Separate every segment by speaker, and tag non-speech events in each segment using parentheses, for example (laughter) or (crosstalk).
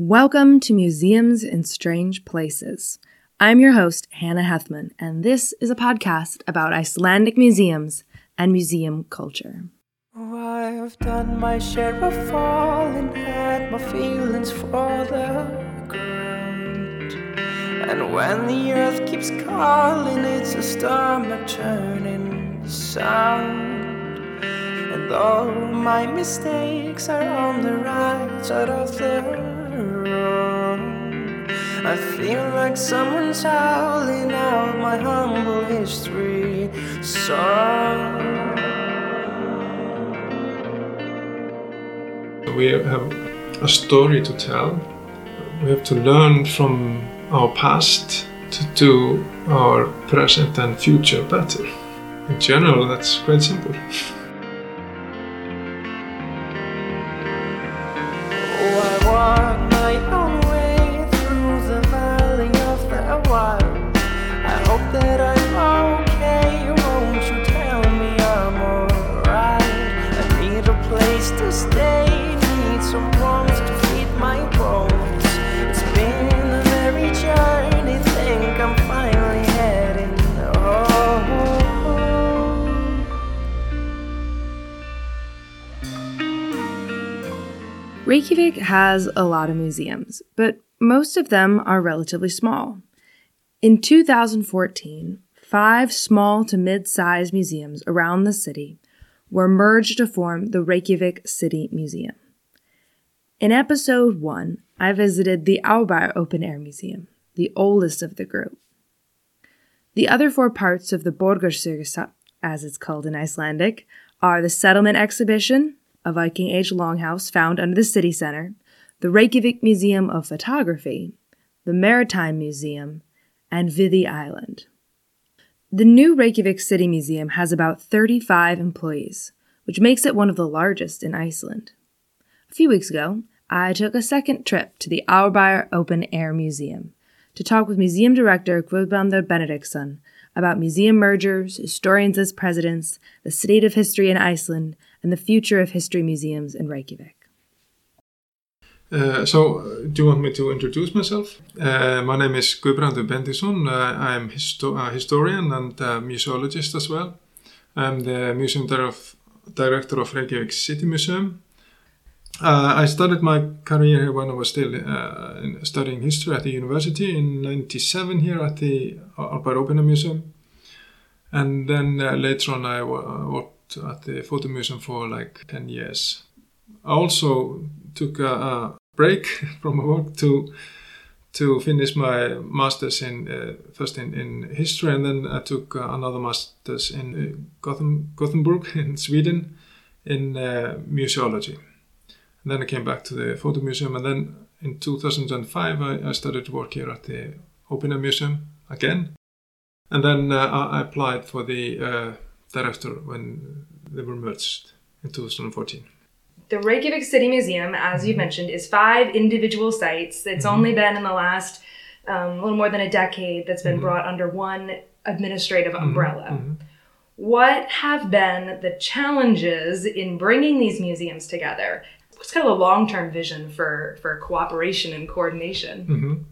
Speaker 1: Welcome to Museums in Strange Places. I'm your host, Hannah Hethmon, and this is a podcast about Icelandic museums and museum culture.
Speaker 2: Oh, I've done my share of falling, my feelings for the ground. And when the earth keeps calling, it's a stomach turning sound. And all my mistakes are on the right side of the. I feel like someone's howling out my humble history song.
Speaker 3: We have a story to tell. We have to learn from our past to do our present and future better. In general, that's quite simple.
Speaker 1: Reykjavik has a lot of museums, but most of them are relatively small. In 2014, five small to mid sized museums around the city were merged to form the Reykjavik City Museum. In episode 1, I visited the Árbær Open Air Museum, the oldest of the group. The other four parts of the Borgarsögusafn, as it's called in Icelandic, are the Settlement Exhibition, a Viking Age longhouse found under the city center, the Reykjavik Museum of Photography, the Maritime Museum, and Viðey Island. The new Reykjavik City Museum has about 35 employees, which makes it one of the largest in Iceland. A few weeks ago, I took a second trip to the Árbær Open Air Museum to talk with museum director Guðbrandur Benediktsson about museum mergers, historians as presidents, the state of history in Iceland, and the future of history museums in Reykjavik.
Speaker 3: Uh, so, uh, do you want me to introduce myself? Uh, my name is Guðbrandur Benediktsson. Uh, I am histo- a historian and a museologist as well. I'm the museum dir- director of Reykjavik City Museum. Uh, I started my career here when I was still uh, studying history at the university in 97 here at the Árbær Open Museum. And then uh, later on I worked at the Photo Museum for like 10 years. I also took a, a break (laughs) from work to to finish my masters in uh, first in, in history and then I took uh, another masters in uh, Gothenburg (laughs) in Sweden in uh, museology. And then I came back to the photo museum and then in 2005 I, I started work here at the Open Air Museum again. And then uh, I applied for the director when they were merged in 2014.
Speaker 1: The Reykjavik City Museum, as you mentioned, is five individual sites. It's only been in the last um, little more than a decade that's been brought under one administrative umbrella. What have been the challenges in bringing these museums together? What's kind of a long term vision for, for cooperation and coordination?
Speaker 3: Mhm.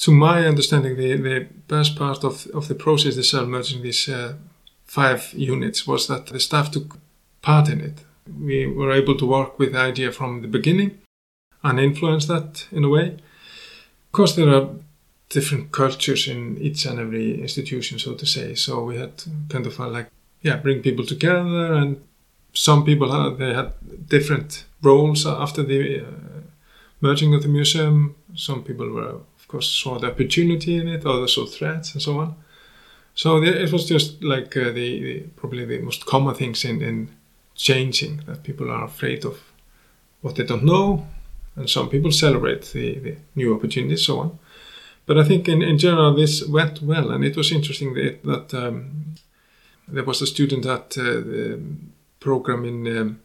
Speaker 3: To my understanding, the, the best part of, of the process itself, merging these uh, five units, was that the staff took part in it. We were able to work with the idea from the beginning and influence that in a way. Of course, there are different cultures in each and every institution, so to say. So we had kind of like, yeah, bring people together, and some people had, they had different roles after the uh, merging of the museum. Some people were, of course, saw the opportunity in it, others saw threats, and so on. So it was just like uh, the, the probably the most common things in, in changing that people are afraid of what they don't know, and some people celebrate the, the new opportunities, so on. But I think in, in general this went well, and it was interesting that, that um, there was a student at uh, the program in um,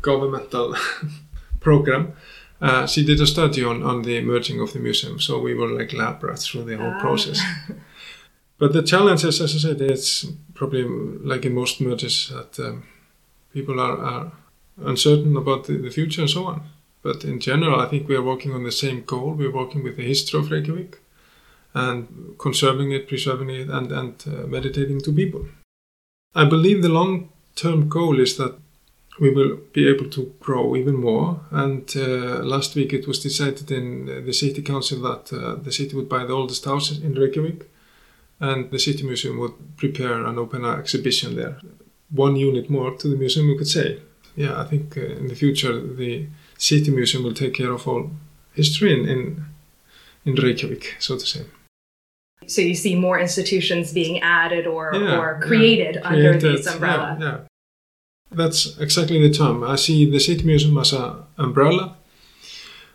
Speaker 3: governmental (laughs) program. Uh, she did a study on, on the merging of the museum, so we were like lab rats through the whole process. (laughs) But the challenge is, as I said, it's probably like in most mergers that um, people are, are uncertain about the, the future and so on. But in general, I think we are working on the same goal. We're working with the history of Reykjavik and conserving it, preserving it, and, and uh, meditating to people. I believe the long term goal is that we will be able to grow even more. And uh, last week it was decided in the city council that uh, the city would buy the oldest house in Reykjavik and the city museum would prepare and open an exhibition there. One unit more to the museum, we could say. Yeah, I think uh, in the future the city museum will take care of all history in, in, in Reykjavik, so to say.
Speaker 1: So you see more institutions being added or,
Speaker 3: Yeah,
Speaker 1: or
Speaker 3: yeah.
Speaker 1: created under
Speaker 3: Created,
Speaker 1: this umbrella.
Speaker 3: Yeah, yeah. That's exactly the term. I see the City Museum as an umbrella,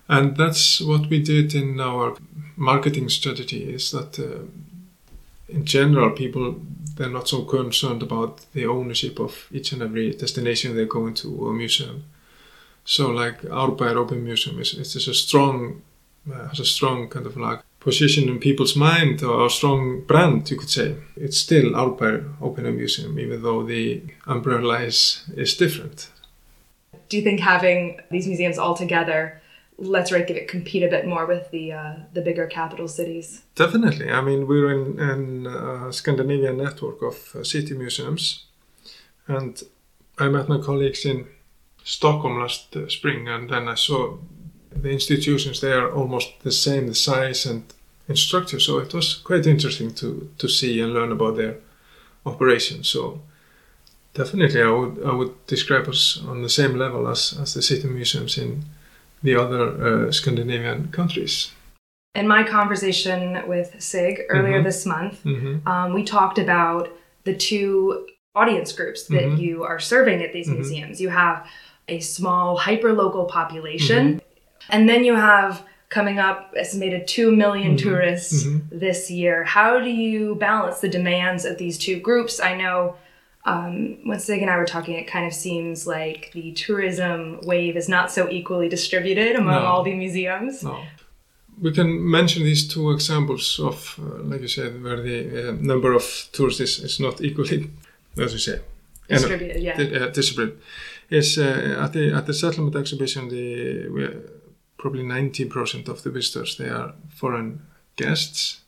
Speaker 3: and that's what we did in our marketing strategy. Is that uh, in general, people they're not so concerned about the ownership of each and every destination they're going to or museum. So, like Árbæjar Open Museum is it is a strong uh, has a strong kind of like position in people's mind or a strong brand, you could say. It's still Árbæjar Open Museum, even though the umbrella is, is different.
Speaker 1: Do you think having these museums all together lets it compete a bit more with the uh, the bigger capital cities?
Speaker 3: Definitely. I mean, we're in an uh, Scandinavian network of uh, city museums, and I met my colleagues in Stockholm last uh, spring, and then I saw the institutions there almost the same, the size and in structure. So it was quite interesting to to see and learn about their operations. So definitely, I would I would describe us on the same level as as the city museums in the other uh, Scandinavian countries.
Speaker 1: In my conversation with Sig earlier
Speaker 3: Mhm.
Speaker 1: this month,
Speaker 3: hmm
Speaker 1: um, we talked about the two audience groups that
Speaker 3: Mhm.
Speaker 1: you are serving at these
Speaker 3: Mhm.
Speaker 1: museums. You have a small hyper-local population,
Speaker 3: Mm-hmm.
Speaker 1: and then you have coming up estimated 2 million
Speaker 3: Mhm.
Speaker 1: tourists this year. How do you balance the demands of these two groups? I know um, when Sig and I were talking, it kind of seems like the tourism wave is not so equally distributed among
Speaker 3: No.
Speaker 1: all the museums.
Speaker 3: No. We can mention these two examples of, uh, like you said, where the uh, number of tourists is, is not equally, (laughs) as you say,
Speaker 1: Distributed, yeah.
Speaker 3: di- uh, distributed. Is uh, at the at the settlement exhibition, the we, probably ninety percent of the visitors they are foreign guests,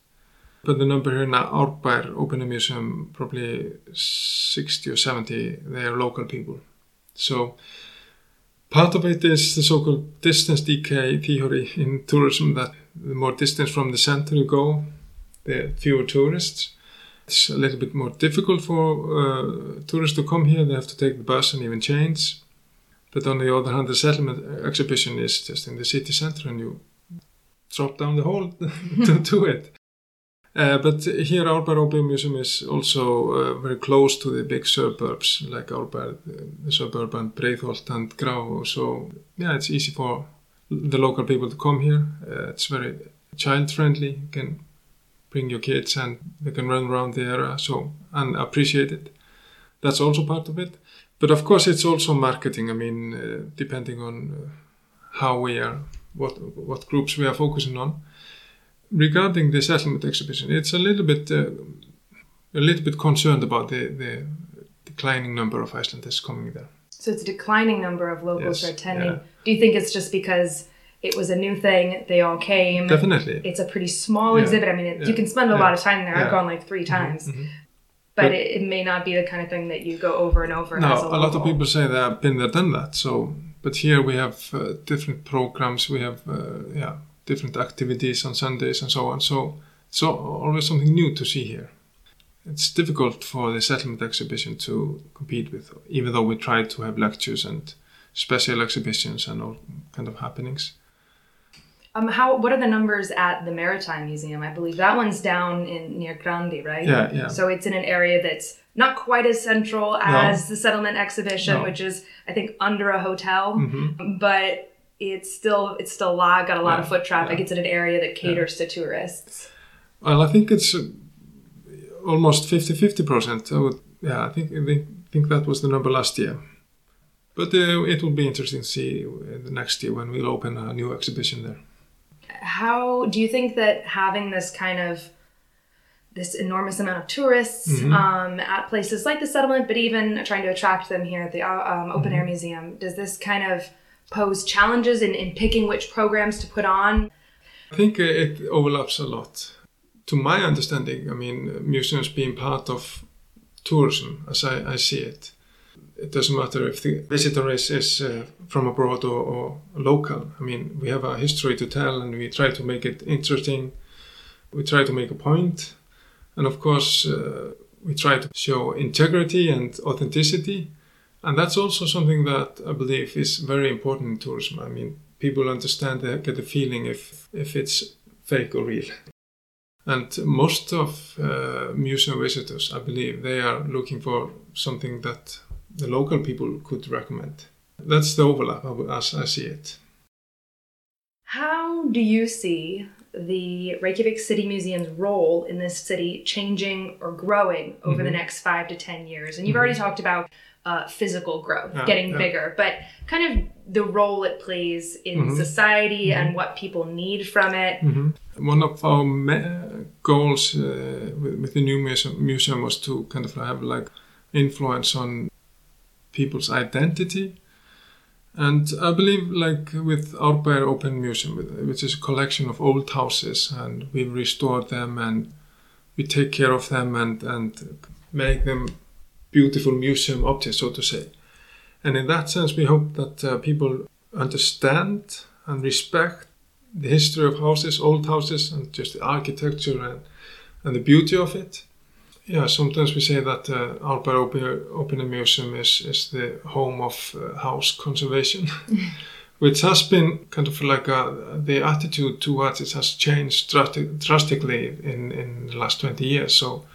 Speaker 3: but the number here in Árbær Open Museum probably sixty or seventy they are local people. So Part of it is the so-called distance decay theory in tourism that the more distance from the center you go, the fewer tourists. It's a little bit more difficult for uh, tourists to come here. They have to take the bus and even change. But on the other hand, the settlement exhibition is just in the city center and you drop down the hole (laughs) to do it. Uh, but here, Árbær Open Museum is also uh, very close to the big suburbs, like Árbær, the suburb, and Breiðholt and Grau. So, yeah, it's easy for the local people to come here. Uh, it's very child friendly. You can bring your kids and they can run around the area so and appreciate it. That's also part of it. But of course, it's also marketing. I mean, uh, depending on uh, how we are, what what groups we are focusing on regarding the settlement exhibition, it's a little bit uh, a little bit concerned about the, the declining number of Icelanders coming there.
Speaker 1: So it's a declining number of locals
Speaker 3: Yes,
Speaker 1: attending.
Speaker 3: yeah.
Speaker 1: Do you think it's just because it was a new thing, they all came?
Speaker 3: Definitely.
Speaker 1: It's a pretty small
Speaker 3: Yeah,
Speaker 1: exhibit. I mean, it,
Speaker 3: yeah,
Speaker 1: you can spend a lot of time there. I've gone like three times,
Speaker 3: Mhm.
Speaker 1: but,
Speaker 3: But-
Speaker 1: it, it may not be the kind of thing that you go over and over.
Speaker 3: No,
Speaker 1: as a,
Speaker 3: a lot of people say they have been there, done that. So, but here we have uh, different programs. We have uh, yeah different activities on Sundays and so on. So it's always something new to see here. It's difficult for the settlement exhibition to compete with, even though we try to have lectures and special exhibitions and all kind of happenings.
Speaker 1: Um, how? What are the numbers at the Maritime Museum? I believe that one's down in near Grandi, right?
Speaker 3: Yeah, yeah.
Speaker 1: So it's in an area that's not quite as central as the settlement exhibition,
Speaker 3: No.
Speaker 1: which is I think under a hotel,
Speaker 3: Mhm.
Speaker 1: but it's still it's still lot, got a lot of foot traffic.
Speaker 3: yeah.
Speaker 1: It's in an area that caters to tourists.
Speaker 3: Well, I think it's uh, almost 50-50 percent. I would, yeah, I think I think- that was the number last year. But uh, it will be interesting to see uh, the next year when we'll open a new exhibition there.
Speaker 1: How do you think that having this kind of this enormous amount of tourists
Speaker 3: Mhm.
Speaker 1: um, at places like the settlement, but even trying to attract them here at the uh, um, open
Speaker 3: Mm-hmm.
Speaker 1: air museum, does this kind of pose challenges in, in picking which programs to put on?
Speaker 3: I think it overlaps a lot. To my understanding, I mean, museums being part of tourism, as I, I see it. It doesn't matter if the visitor is, is uh, from abroad or, or local. I mean, we have a history to tell and we try to make it interesting. We try to make a point. And of course, uh, we try to show integrity and authenticity. And that's also something that I believe is very important in tourism. I mean, people understand, they get a feeling if, if it's fake or real. And most of uh, museum visitors, I believe, they are looking for something that the local people could recommend. That's the overlap as I see it.
Speaker 1: How do you see the Reykjavik City Museum's role in this city changing or growing over the
Speaker 3: Mhm.
Speaker 1: next five to ten years? And you've already talked about uh, physical growth, getting
Speaker 3: yeah.
Speaker 1: bigger, but kind of the role it plays in
Speaker 3: Mhm.
Speaker 1: society and what people need from it.
Speaker 3: Mhm. One of our ma- goals uh, with, with the new museum, museum was to kind of have like influence on people's identity. And I believe, like with Árberg Open Museum, which is a collection of old houses, and we restored them and we take care of them and, and make them beautiful museum objects, so to say. And in that sense, we hope that uh, people understand and respect the history of houses, old houses, and just the architecture and, and the beauty of it. Yeah, sometimes we say that uh, Árbær Open, Museum is, is the home of uh, house conservation, (laughs) (laughs) which has been kind of like a, the attitude towards it has changed drastic, drastically in, in the last 20 years. So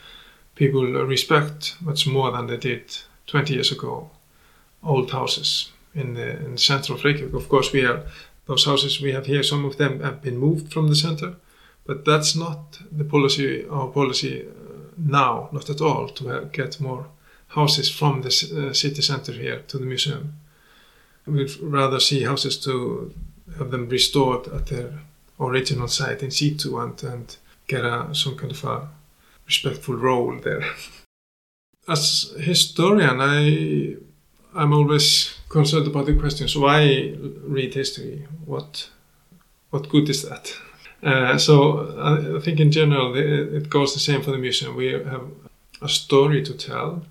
Speaker 3: people respect much more than they did 20 years ago old houses in the, in the center of Reykjavik. Of course, we are those houses we have here, some of them have been moved from the center, but that's not the policy, our policy now, not at all, to get more houses from the uh, city center here to the museum. We'd rather see houses to have them restored at their original site in situ and, and get a, some kind of a respectful role there. (laughs) As historian, I I'm always concerned about the questions why read history? What what good is that? (laughs) Uh, so I, I think in general the, it goes the same for the museum. We have a story to tell.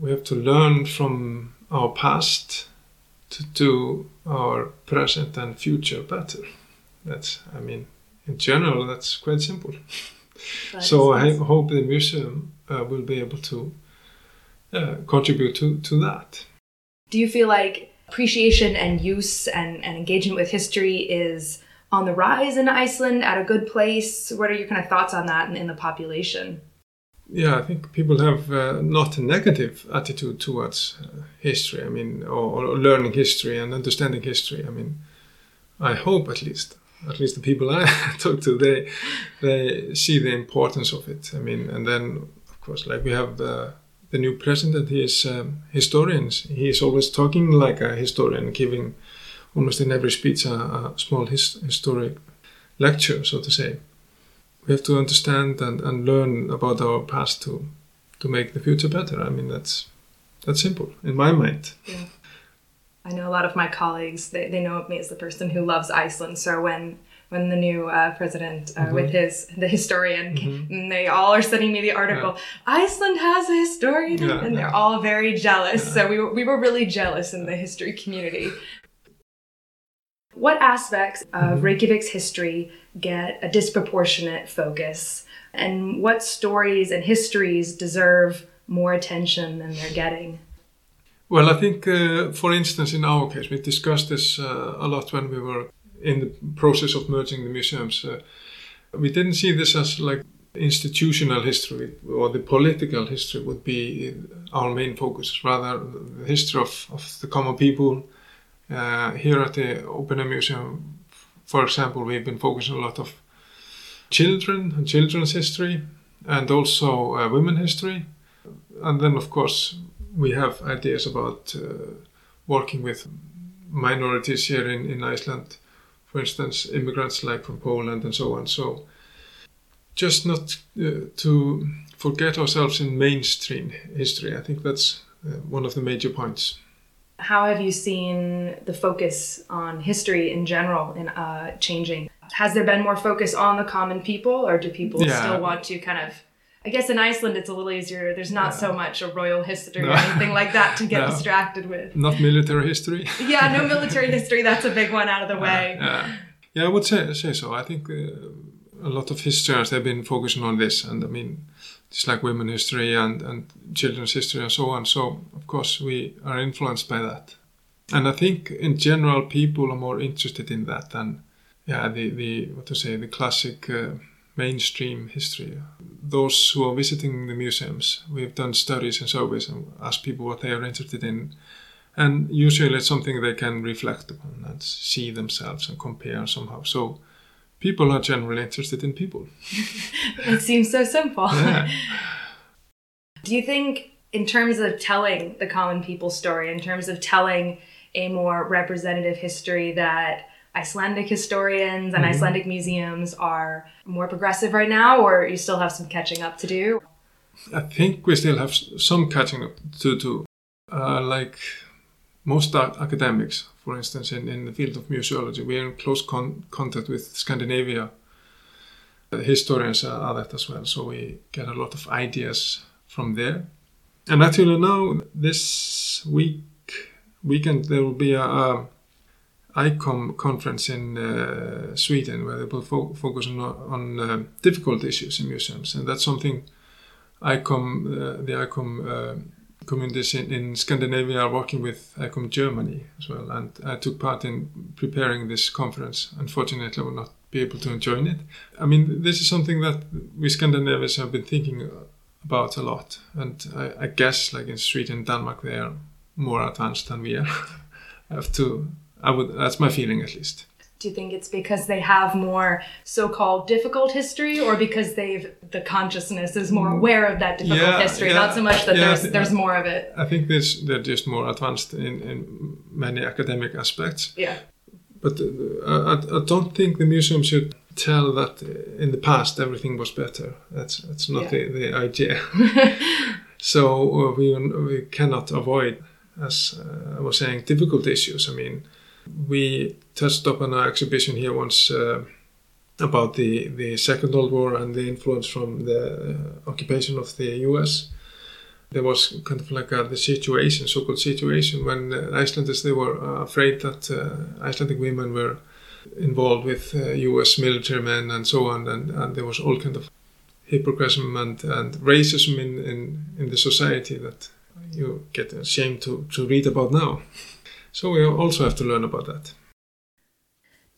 Speaker 3: We have to learn from our past to do our present and future better. That's I mean in general that's quite simple. (laughs) so I hope the museum uh, will be able to uh, contribute to, to that.
Speaker 1: Do you feel like appreciation and use and, and engagement with history is on the rise in Iceland at a good place? What are your kind of thoughts on that in, in the population?
Speaker 3: Yeah, I think people have uh, not a negative attitude towards uh, history. I mean, or, or learning history and understanding history. I mean, I hope at least, at least the people I (laughs) talk to, they they see the importance of it. I mean, and then of course, like we have the the new president. He is um, historians. He is always talking like a historian, giving almost in every speech a, a small his, historic lecture, so to say we have to understand and, and learn about our past to to make the future better. I mean that's that's simple in my mind. Yeah.
Speaker 1: I know a lot of my colleagues, they, they know of me as the person who loves Iceland. So when when the new uh, president uh, with his the historian came, (laughs) and they all are sending me the article iceland has a historian
Speaker 3: Yeah,
Speaker 1: and they're all very jealous so we we were really jealous in the history community what aspects of reykjavik's history get a disproportionate focus and what stories and histories deserve more attention than they're getting
Speaker 3: Well, I think, uh, for instance, in our case, we discussed this uh, a lot when we were in the process of merging the museums. Uh, we didn't see this as like institutional history or the political history would be our main focus, rather the history of, of the common people. Uh, here at the Open Air Museum, for example, we've been focusing a lot of children and children's history and also uh, women history. And then, of course, we have ideas about uh, working with minorities here in, in Iceland, for instance, immigrants like from Poland and so on. So, just not uh, to forget ourselves in mainstream history. I think that's uh, one of the major points.
Speaker 1: How have you seen the focus on history in general in uh, changing? Has there been more focus on the common people, or do people
Speaker 3: Yeah.
Speaker 1: still want to kind of? I guess in Iceland it's a little easier. There's not so much a royal history or anything like that to get (laughs)
Speaker 3: No.
Speaker 1: distracted with.
Speaker 3: Not military history. (laughs)
Speaker 1: Yeah, no military history. That's a big one out of the way.
Speaker 3: Yeah, yeah, I would say say so. I think uh, a lot of historians they've been focusing on this, and I mean, just like women history and and children's history and so on. So of course we are influenced by that, and I think in general people are more interested in that than yeah the the what to say the classic. Uh, mainstream history. Those who are visiting the museums, we've done studies and surveys and asked people what they are interested in and usually it's something they can reflect upon and see themselves and compare somehow. So people are generally interested in people. (laughs)
Speaker 1: It seems so simple.
Speaker 3: Yeah.
Speaker 1: Do you think, in terms of telling the common people story, in terms of telling a more representative history, that Icelandic historians and Icelandic museums are more progressive right now, or you still have some catching up to do?
Speaker 3: I think we still have some catching up to do. Uh, like most academics, for instance, in, in the field of museology, we are in close con- contact with Scandinavia. Uh, historians are, are that as well, so we get a lot of ideas from there. And actually now, this week, weekend, there will be a, a ICOM conference in uh, Sweden where they will fo- focus on, on uh, difficult issues in museums, and that's something ICOM, uh, the ICOM uh, communities in, in Scandinavia are working with uh, ICOM Germany as well, and I took part in preparing this conference. Unfortunately, I will not be able to join it. I mean, this is something that we Scandinavians have been thinking about a lot, and I, I guess, like in Sweden, and Denmark, they are more advanced than we are. (laughs) I have to. I would. That's my feeling, at least.
Speaker 1: Do you think it's because they have more so-called difficult history, or because they've the consciousness is more aware of that difficult
Speaker 3: Yeah,
Speaker 1: history?
Speaker 3: yeah,
Speaker 1: Not so much that
Speaker 3: yeah,
Speaker 1: there's there's more of it.
Speaker 3: I think this they're just more advanced in, in many academic aspects.
Speaker 1: Yeah.
Speaker 3: But uh, I, I don't think the museum should tell that in the past everything was better. That's that's not
Speaker 1: Yeah.
Speaker 3: the, the idea. (laughs) (laughs) so uh, we we cannot avoid, as uh, I was saying, difficult issues. I mean, we touched upon an exhibition here once uh, about the the Second World War and the influence from the uh, occupation of the U.S. There was kind of like a, the situation, so-called situation, when uh, Icelanders they were uh, afraid that Icelandic women were involved with U.S. military men and so on, and, and there was all kind of hypocrisy and, and racism in, in, in the society that you get ashamed to, to read about now. So we also have to learn about that.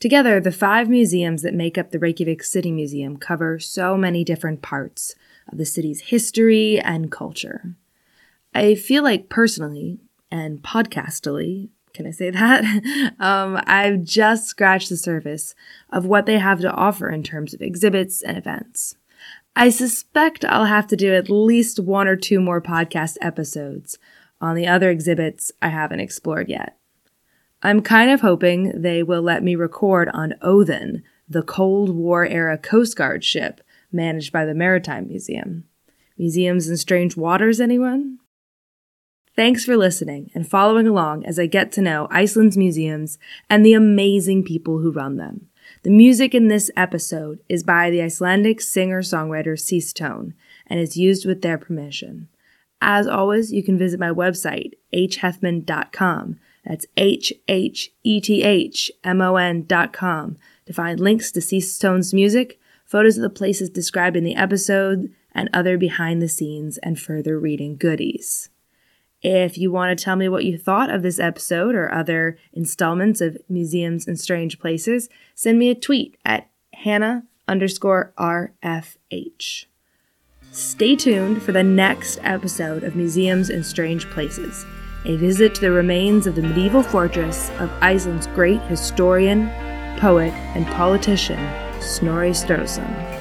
Speaker 1: Together, the five museums that make up the Reykjavik City Museum cover so many different parts of the city's history and culture. I feel like personally and podcastily, can I say that? (laughs) um, I've just scratched the surface of what they have to offer in terms of exhibits and events. I suspect I'll have to do at least one or two more podcast episodes on the other exhibits I haven't explored yet. I'm kind of hoping they will let me record on Óðinn, the Cold War era Coast Guard ship managed by the Maritime Museum. Museums in Strange Waters, anyone? Thanks for listening and following along as I get to know Iceland's museums and the amazing people who run them. The music in this episode is by the Icelandic singer songwriter Seastone and is used with their permission. As always, you can visit my website, hhethmon.com. That's H H E T H M O N dot com to find links to Seastone's music, photos of the places described in the episode, and other behind the scenes and further reading goodies. If you want to tell me what you thought of this episode or other installments of Museums and Strange Places, send me a tweet at Hannah underscore RFH. Stay tuned for the next episode of Museums and Strange Places, a visit to the remains of the medieval fortress of Iceland's great historian, poet, and politician, Snorri Sturluson.